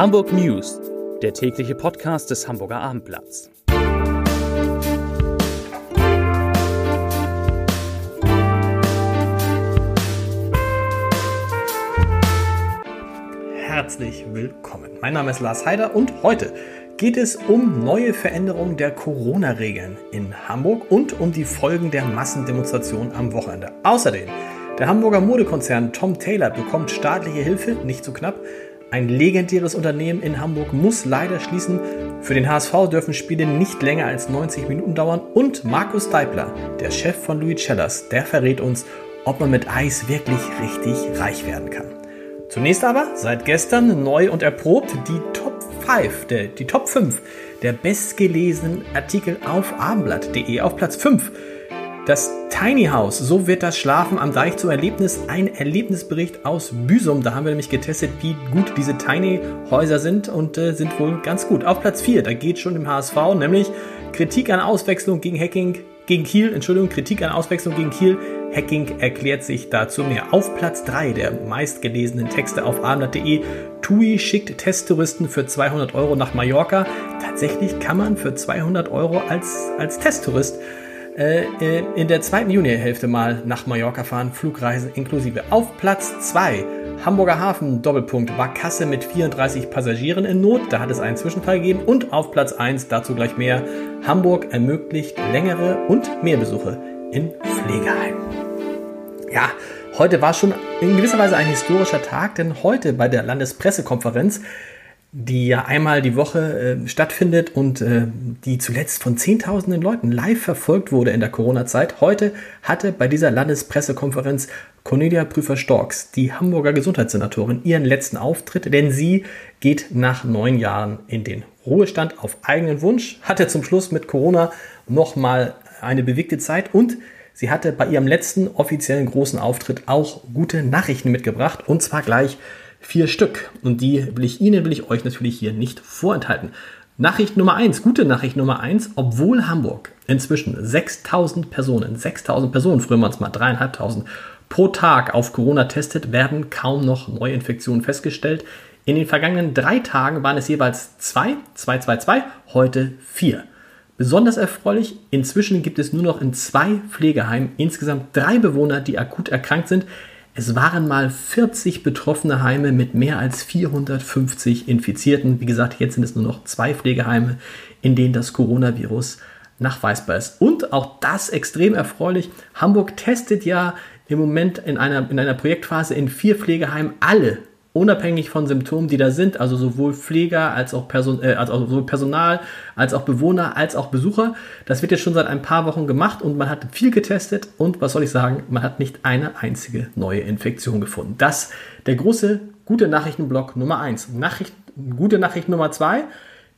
Hamburg News, der tägliche Podcast des Hamburger Abendblatts. Herzlich willkommen. Mein Name ist Lars Heider und heute geht es um neue Veränderungen der Corona-Regeln in Hamburg und um die Folgen der Massendemonstration am Wochenende. Außerdem der Hamburger Modekonzern Tom Taylor bekommt staatliche Hilfe, nicht zu knapp. Ein legendäres Unternehmen in Hamburg muss leider schließen. Für den HSV dürfen Spiele nicht länger als 90 Minuten dauern. Und Markus Deibler, der Chef von Louis Cellas, der verrät uns, ob man mit Eis wirklich richtig reich werden kann. Zunächst aber, seit gestern neu und erprobt, die Top 5, der, die Top 5 der bestgelesenen Artikel auf abendblatt.de auf Platz 5 das Tiny House, so wird das Schlafen am Deich zum Erlebnis. Ein Erlebnisbericht aus Büsum. Da haben wir nämlich getestet, wie gut diese Tiny Häuser sind und äh, sind wohl ganz gut. Auf Platz 4, da geht schon im HSV, nämlich Kritik an Auswechslung gegen Hacking, gegen Kiel, Entschuldigung, Kritik an Auswechslung gegen Kiel. Hacking erklärt sich dazu mehr. Auf Platz 3 der meistgelesenen Texte auf abendblatt.de. TUI schickt Testtouristen für 200 Euro nach Mallorca. Tatsächlich kann man für 200 Euro als, als Testtourist äh, äh, in der zweiten Junihälfte mal nach Mallorca fahren, Flugreise inklusive. Auf Platz 2 Hamburger Hafen Doppelpunkt war Kasse mit 34 Passagieren in Not, da hat es einen Zwischenfall gegeben und auf Platz 1 dazu gleich mehr Hamburg ermöglicht längere und mehr Besuche in Pflegeheimen. Ja, heute war schon in gewisser Weise ein historischer Tag, denn heute bei der Landespressekonferenz die ja einmal die Woche äh, stattfindet und äh, die zuletzt von Zehntausenden Leuten live verfolgt wurde in der Corona-Zeit. Heute hatte bei dieser Landespressekonferenz Cornelia Prüfer-Storks, die Hamburger Gesundheitssenatorin, ihren letzten Auftritt, denn sie geht nach neun Jahren in den Ruhestand auf eigenen Wunsch, hatte zum Schluss mit Corona nochmal eine bewegte Zeit und sie hatte bei ihrem letzten offiziellen großen Auftritt auch gute Nachrichten mitgebracht und zwar gleich vier Stück. Und die will ich Ihnen, will ich euch natürlich hier nicht vorenthalten. Nachricht Nummer eins, gute Nachricht Nummer eins, obwohl Hamburg inzwischen 6000 Personen, 6000 Personen, früher waren es mal dreieinhalbtausend, pro Tag auf Corona testet, werden kaum noch Neuinfektionen festgestellt. In den vergangenen drei Tagen waren es jeweils zwei, zwei, zwei, zwei, heute vier. Besonders erfreulich, inzwischen gibt es nur noch in zwei Pflegeheimen insgesamt drei Bewohner, die akut erkrankt sind. Es waren mal 40 betroffene Heime mit mehr als 450 Infizierten. Wie gesagt, jetzt sind es nur noch zwei Pflegeheime, in denen das Coronavirus nachweisbar ist. Und auch das extrem erfreulich. Hamburg testet ja im Moment in einer, in einer Projektphase in vier Pflegeheimen alle unabhängig von Symptomen, die da sind, also sowohl Pfleger als auch, Person, äh, also sowohl Personal, als auch Bewohner, als auch Besucher. Das wird jetzt schon seit ein paar Wochen gemacht und man hat viel getestet und was soll ich sagen, man hat nicht eine einzige neue Infektion gefunden. Das der große gute Nachrichtenblock Nummer 1. Nachricht, gute Nachricht Nummer 2.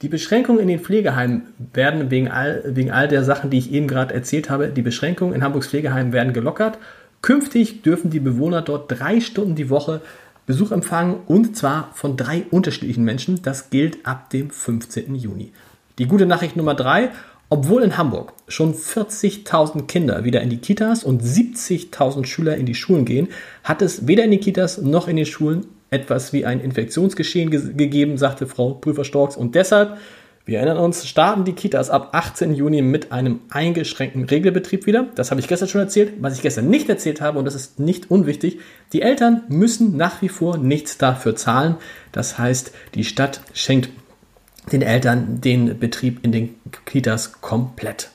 Die Beschränkungen in den Pflegeheimen werden wegen all, wegen all der Sachen, die ich eben gerade erzählt habe, die Beschränkungen in Hamburgs Pflegeheimen werden gelockert. Künftig dürfen die Bewohner dort drei Stunden die Woche Besuch empfangen und zwar von drei unterschiedlichen Menschen. Das gilt ab dem 15. Juni. Die gute Nachricht Nummer drei. Obwohl in Hamburg schon 40.000 Kinder wieder in die Kitas und 70.000 Schüler in die Schulen gehen, hat es weder in den Kitas noch in den Schulen etwas wie ein Infektionsgeschehen ge gegeben, sagte Frau Prüfer-Storks. Und deshalb wir erinnern uns, starten die Kitas ab 18. Juni mit einem eingeschränkten Regelbetrieb wieder. Das habe ich gestern schon erzählt. Was ich gestern nicht erzählt habe, und das ist nicht unwichtig, die Eltern müssen nach wie vor nichts dafür zahlen. Das heißt, die Stadt schenkt den Eltern den Betrieb in den Kitas komplett.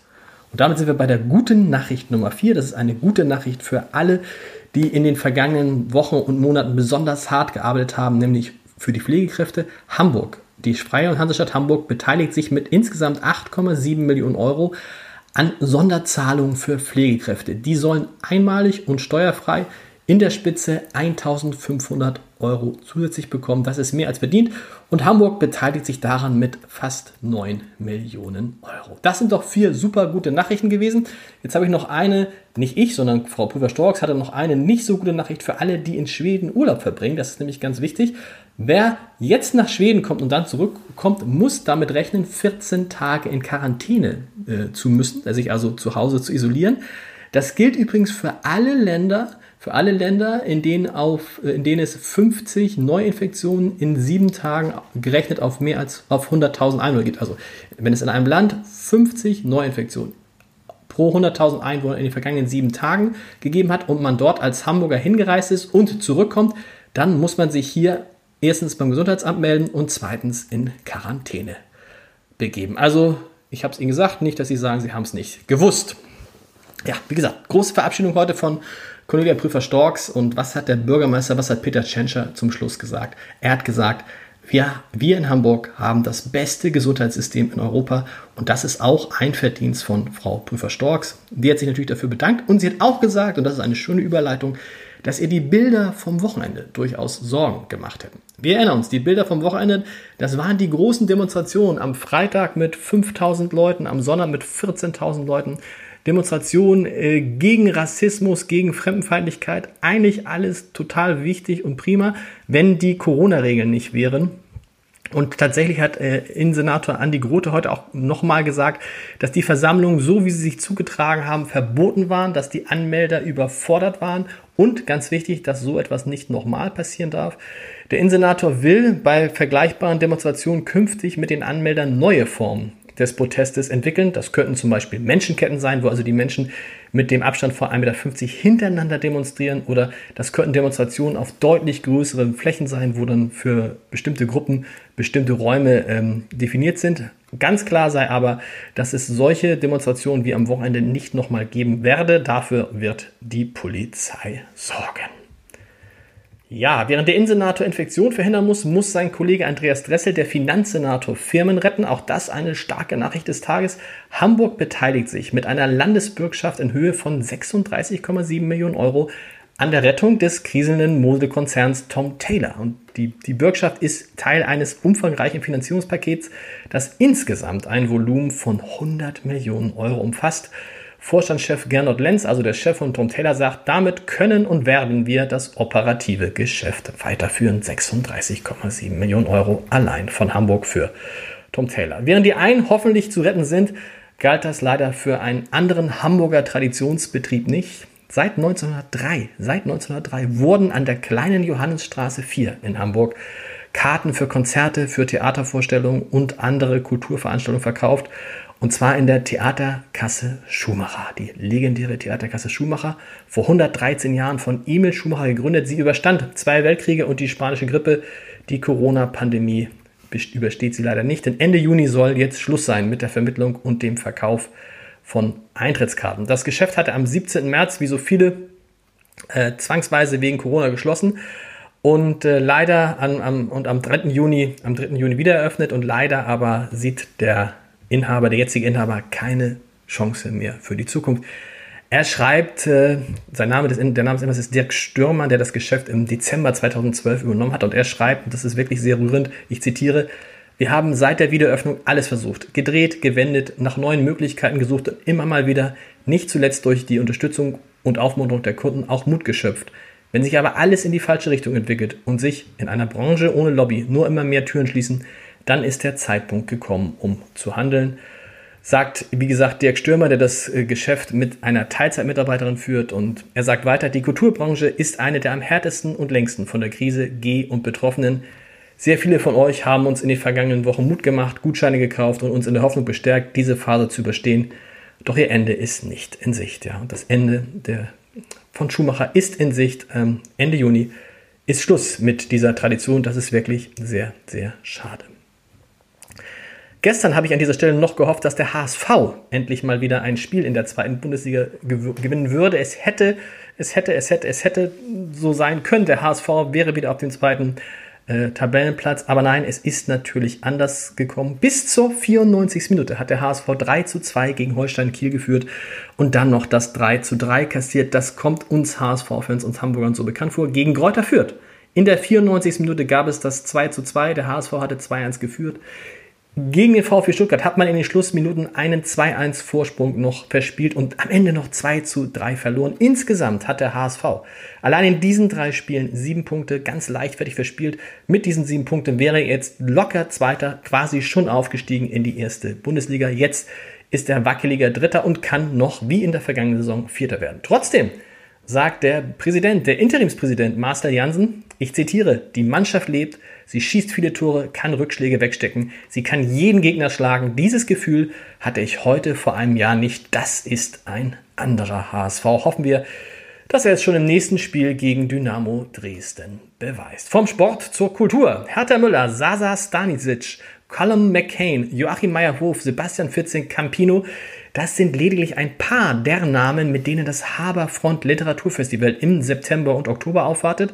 Und damit sind wir bei der guten Nachricht Nummer 4. Das ist eine gute Nachricht für alle, die in den vergangenen Wochen und Monaten besonders hart gearbeitet haben, nämlich für die Pflegekräfte. Hamburg die Freie und Hansestadt Hamburg beteiligt sich mit insgesamt 8,7 Millionen Euro an Sonderzahlungen für Pflegekräfte. Die sollen einmalig und steuerfrei in der Spitze 1500 Euro zusätzlich bekommen. Das ist mehr als verdient. Und Hamburg beteiligt sich daran mit fast 9 Millionen Euro. Das sind doch vier super gute Nachrichten gewesen. Jetzt habe ich noch eine, nicht ich, sondern Frau Prüfer-Storks hatte noch eine nicht so gute Nachricht für alle, die in Schweden Urlaub verbringen. Das ist nämlich ganz wichtig. Wer jetzt nach Schweden kommt und dann zurückkommt, muss damit rechnen, 14 Tage in Quarantäne äh, zu müssen, sich also zu Hause zu isolieren. Das gilt übrigens für alle Länder, für alle Länder, in denen, auf, äh, in denen es 50 Neuinfektionen in sieben Tagen gerechnet auf mehr als auf 100.000 Einwohner gibt. Also wenn es in einem Land 50 Neuinfektionen pro 100.000 Einwohner in den vergangenen sieben Tagen gegeben hat und man dort als Hamburger hingereist ist und zurückkommt, dann muss man sich hier erstens beim Gesundheitsamt melden und zweitens in Quarantäne begeben. Also, ich habe es Ihnen gesagt, nicht, dass Sie sagen, Sie haben es nicht gewusst. Ja, wie gesagt, große Verabschiedung heute von Cornelia Prüfer-Storks. Und was hat der Bürgermeister, was hat Peter Tschentscher zum Schluss gesagt? Er hat gesagt, wir, wir in Hamburg haben das beste Gesundheitssystem in Europa und das ist auch ein Verdienst von Frau Prüfer-Storks. Die hat sich natürlich dafür bedankt und sie hat auch gesagt, und das ist eine schöne Überleitung, dass ihr die Bilder vom Wochenende durchaus Sorgen gemacht hätten. Wir erinnern uns, die Bilder vom Wochenende, das waren die großen Demonstrationen am Freitag mit 5000 Leuten, am Sonntag mit 14.000 Leuten. Demonstrationen äh, gegen Rassismus, gegen Fremdenfeindlichkeit. Eigentlich alles total wichtig und prima, wenn die Corona-Regeln nicht wären. Und tatsächlich hat äh, Innensenator Andi Grote heute auch nochmal gesagt, dass die Versammlungen, so wie sie sich zugetragen haben, verboten waren, dass die Anmelder überfordert waren und ganz wichtig, dass so etwas nicht nochmal passieren darf. Der Innensenator will bei vergleichbaren Demonstrationen künftig mit den Anmeldern neue Formen des Protestes entwickeln. Das könnten zum Beispiel Menschenketten sein, wo also die Menschen mit dem Abstand von 1,50 Meter hintereinander demonstrieren. Oder das könnten Demonstrationen auf deutlich größeren Flächen sein, wo dann für bestimmte Gruppen bestimmte Räume ähm, definiert sind. Ganz klar sei aber, dass es solche Demonstrationen wie am Wochenende nicht nochmal geben werde. Dafür wird die Polizei sorgen. Ja, während der Innensenator Infektion verhindern muss, muss sein Kollege Andreas Dressel, der Finanzsenator, Firmen retten. Auch das eine starke Nachricht des Tages. Hamburg beteiligt sich mit einer Landesbürgschaft in Höhe von 36,7 Millionen Euro an der Rettung des kriselnden Modekonzerns Tom Taylor. Und die, die Bürgschaft ist Teil eines umfangreichen Finanzierungspakets, das insgesamt ein Volumen von 100 Millionen Euro umfasst. Vorstandschef Gernot Lenz, also der Chef von Tom Taylor, sagt, damit können und werden wir das operative Geschäft weiterführen. 36,7 Millionen Euro allein von Hamburg für Tom Taylor. Während die einen hoffentlich zu retten sind, galt das leider für einen anderen Hamburger Traditionsbetrieb nicht. Seit 1903, seit 1903 wurden an der kleinen Johannesstraße 4 in Hamburg Karten für Konzerte, für Theatervorstellungen und andere Kulturveranstaltungen verkauft und zwar in der Theaterkasse Schumacher, die legendäre Theaterkasse Schumacher, vor 113 Jahren von Emil Schumacher gegründet. Sie überstand zwei Weltkriege und die spanische Grippe. Die Corona-Pandemie übersteht sie leider nicht, denn Ende Juni soll jetzt Schluss sein mit der Vermittlung und dem Verkauf von Eintrittskarten. Das Geschäft hatte am 17. März, wie so viele, äh, zwangsweise wegen Corona geschlossen und äh, leider an, am, und am 3. Juni, am 3. Juni wieder eröffnet und leider aber sieht der Inhaber, der jetzige Inhaber, keine Chance mehr für die Zukunft. Er schreibt, äh, sein Name des, der Name des ist Dirk Stürmer, der das Geschäft im Dezember 2012 übernommen hat. Und er schreibt, und das ist wirklich sehr rührend, ich zitiere, wir haben seit der Wiederöffnung alles versucht, gedreht, gewendet, nach neuen Möglichkeiten gesucht und immer mal wieder, nicht zuletzt durch die Unterstützung und Aufmunterung der Kunden, auch Mut geschöpft. Wenn sich aber alles in die falsche Richtung entwickelt und sich in einer Branche ohne Lobby nur immer mehr Türen schließen, dann ist der Zeitpunkt gekommen, um zu handeln. Sagt, wie gesagt, Dirk Stürmer, der das äh, Geschäft mit einer Teilzeitmitarbeiterin führt. Und er sagt weiter, die Kulturbranche ist eine der am härtesten und längsten von der Krise geh- und Betroffenen. Sehr viele von euch haben uns in den vergangenen Wochen Mut gemacht, Gutscheine gekauft und uns in der Hoffnung bestärkt, diese Phase zu überstehen. Doch ihr Ende ist nicht in Sicht. Ja. Und das Ende der, von Schumacher ist in Sicht. Ähm, Ende Juni ist Schluss mit dieser Tradition. Das ist wirklich sehr, sehr schade. Gestern habe ich an dieser Stelle noch gehofft, dass der HSV endlich mal wieder ein Spiel in der zweiten Bundesliga gewinnen würde. Es hätte, es hätte, es hätte, es hätte so sein können. Der HSV wäre wieder auf dem zweiten äh, Tabellenplatz. Aber nein, es ist natürlich anders gekommen. Bis zur 94. Minute hat der HSV 3 zu 2 gegen Holstein Kiel geführt und dann noch das 3 zu 3 kassiert. Das kommt uns HSV-Fans, uns Hamburgern so bekannt vor. Gegen Gräuter Fürth. In der 94. Minute gab es das 2 zu 2. Der HSV hatte 2-1 geführt. Gegen den VfB Stuttgart hat man in den Schlussminuten einen 2-1 Vorsprung noch verspielt und am Ende noch 2 zu 3 verloren. Insgesamt hat der HSV allein in diesen drei Spielen sieben Punkte ganz leichtfertig verspielt. Mit diesen sieben Punkten wäre er jetzt locker Zweiter, quasi schon aufgestiegen in die erste Bundesliga. Jetzt ist er wackeliger Dritter und kann noch wie in der vergangenen Saison Vierter werden. Trotzdem sagt der Präsident, der Interimspräsident Marcel Jansen. Ich zitiere, die Mannschaft lebt, sie schießt viele Tore, kann Rückschläge wegstecken, sie kann jeden Gegner schlagen. Dieses Gefühl hatte ich heute vor einem Jahr nicht. Das ist ein anderer HSV. Hoffen wir, dass er es schon im nächsten Spiel gegen Dynamo Dresden beweist. Vom Sport zur Kultur. Hertha Müller, Sasa Stanisic, Colin McCain, Joachim Meyer-Hof, Sebastian Fitzing, Campino. Das sind lediglich ein paar der Namen, mit denen das Haberfront Literaturfestival im September und Oktober aufwartet.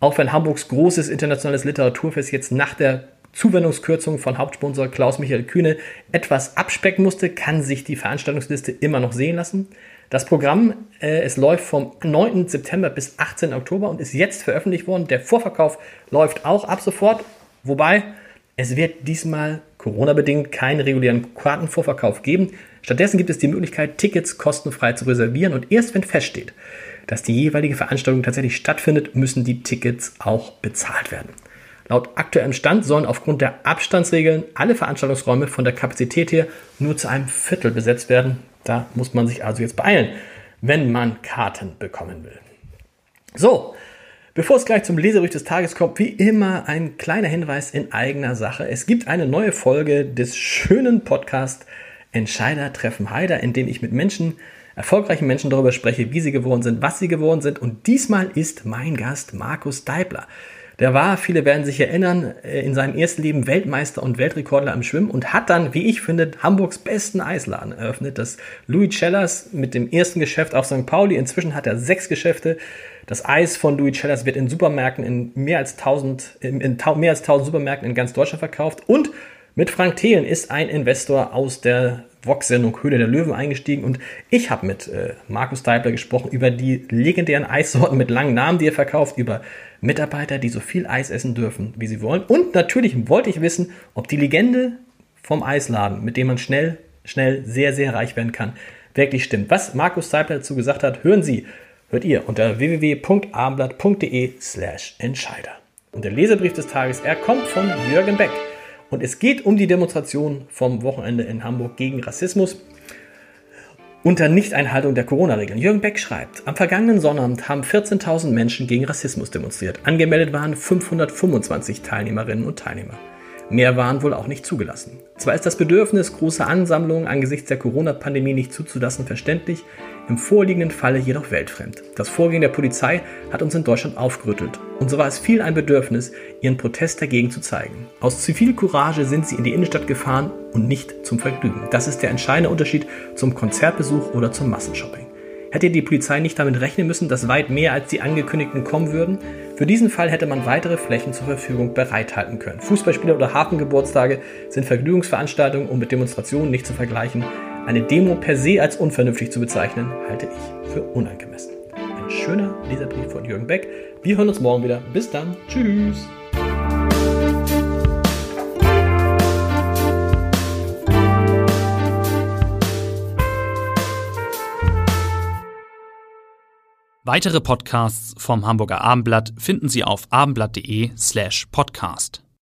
Auch wenn Hamburgs großes internationales Literaturfest jetzt nach der Zuwendungskürzung von Hauptsponsor Klaus-Michael Kühne etwas abspecken musste, kann sich die Veranstaltungsliste immer noch sehen lassen. Das Programm, äh, es läuft vom 9. September bis 18. Oktober und ist jetzt veröffentlicht worden. Der Vorverkauf läuft auch ab sofort, wobei es wird diesmal Corona-bedingt keinen regulären Kartenvorverkauf geben. Stattdessen gibt es die Möglichkeit, Tickets kostenfrei zu reservieren und erst wenn feststeht, dass die jeweilige Veranstaltung tatsächlich stattfindet, müssen die Tickets auch bezahlt werden. Laut aktuellem Stand sollen aufgrund der Abstandsregeln alle Veranstaltungsräume von der Kapazität her nur zu einem Viertel besetzt werden. Da muss man sich also jetzt beeilen, wenn man Karten bekommen will. So, bevor es gleich zum Leserücht des Tages kommt, wie immer ein kleiner Hinweis in eigener Sache. Es gibt eine neue Folge des schönen Podcasts Entscheider treffen Heider, in dem ich mit Menschen, erfolgreichen Menschen darüber spreche, wie sie geworden sind, was sie geworden sind. Und diesmal ist mein Gast Markus Deibler. Der war, viele werden sich erinnern, äh, in seinem ersten Leben Weltmeister und Weltrekordler im Schwimmen und hat dann, wie ich finde, Hamburgs besten Eisladen eröffnet. Das Louis Cellars mit dem ersten Geschäft auf St. Pauli. Inzwischen hat er sechs Geschäfte. Das Eis von Louis Cellars wird in Supermärkten in mehr als 1000, in, in mehr als 1000 Supermärkten in ganz Deutschland verkauft. Und mit Frank Thelen ist ein Investor aus der Vox-Sendung Höhle der Löwen eingestiegen und ich habe mit äh, Markus Deibler gesprochen über die legendären Eissorten mit langen Namen, die er verkauft, über Mitarbeiter, die so viel Eis essen dürfen, wie sie wollen. Und natürlich wollte ich wissen, ob die Legende vom Eisladen, mit dem man schnell, schnell sehr, sehr reich werden kann, wirklich stimmt. Was Markus Deibler dazu gesagt hat, hören Sie, hört ihr unter www.abendblatt.de slash Entscheider. Und der Leserbrief des Tages, er kommt von Jürgen Beck. Und es geht um die Demonstration vom Wochenende in Hamburg gegen Rassismus unter Nichteinhaltung der Corona-Regeln. Jürgen Beck schreibt, am vergangenen Sonnabend haben 14.000 Menschen gegen Rassismus demonstriert. Angemeldet waren 525 Teilnehmerinnen und Teilnehmer. Mehr waren wohl auch nicht zugelassen. Zwar ist das Bedürfnis, große Ansammlungen angesichts der Corona-Pandemie nicht zuzulassen, verständlich, im vorliegenden Falle jedoch weltfremd. Das Vorgehen der Polizei hat uns in Deutschland aufgerüttelt. Und so war es viel ein Bedürfnis, ihren Protest dagegen zu zeigen. Aus Zivilcourage sind sie in die Innenstadt gefahren und nicht zum Vergnügen. Das ist der entscheidende Unterschied zum Konzertbesuch oder zum Massenshopping. Hätte die Polizei nicht damit rechnen müssen, dass weit mehr als die angekündigten kommen würden? Für diesen Fall hätte man weitere Flächen zur Verfügung bereithalten können. Fußballspiele oder Hafengeburtstage sind Vergnügungsveranstaltungen und mit Demonstrationen nicht zu vergleichen. Eine Demo per se als unvernünftig zu bezeichnen, halte ich für unangemessen. Ein schöner Leserbrief von Jürgen Beck. Wir hören uns morgen wieder. Bis dann. Tschüss. Weitere Podcasts vom Hamburger Abendblatt finden Sie auf abendblatt.de slash podcast.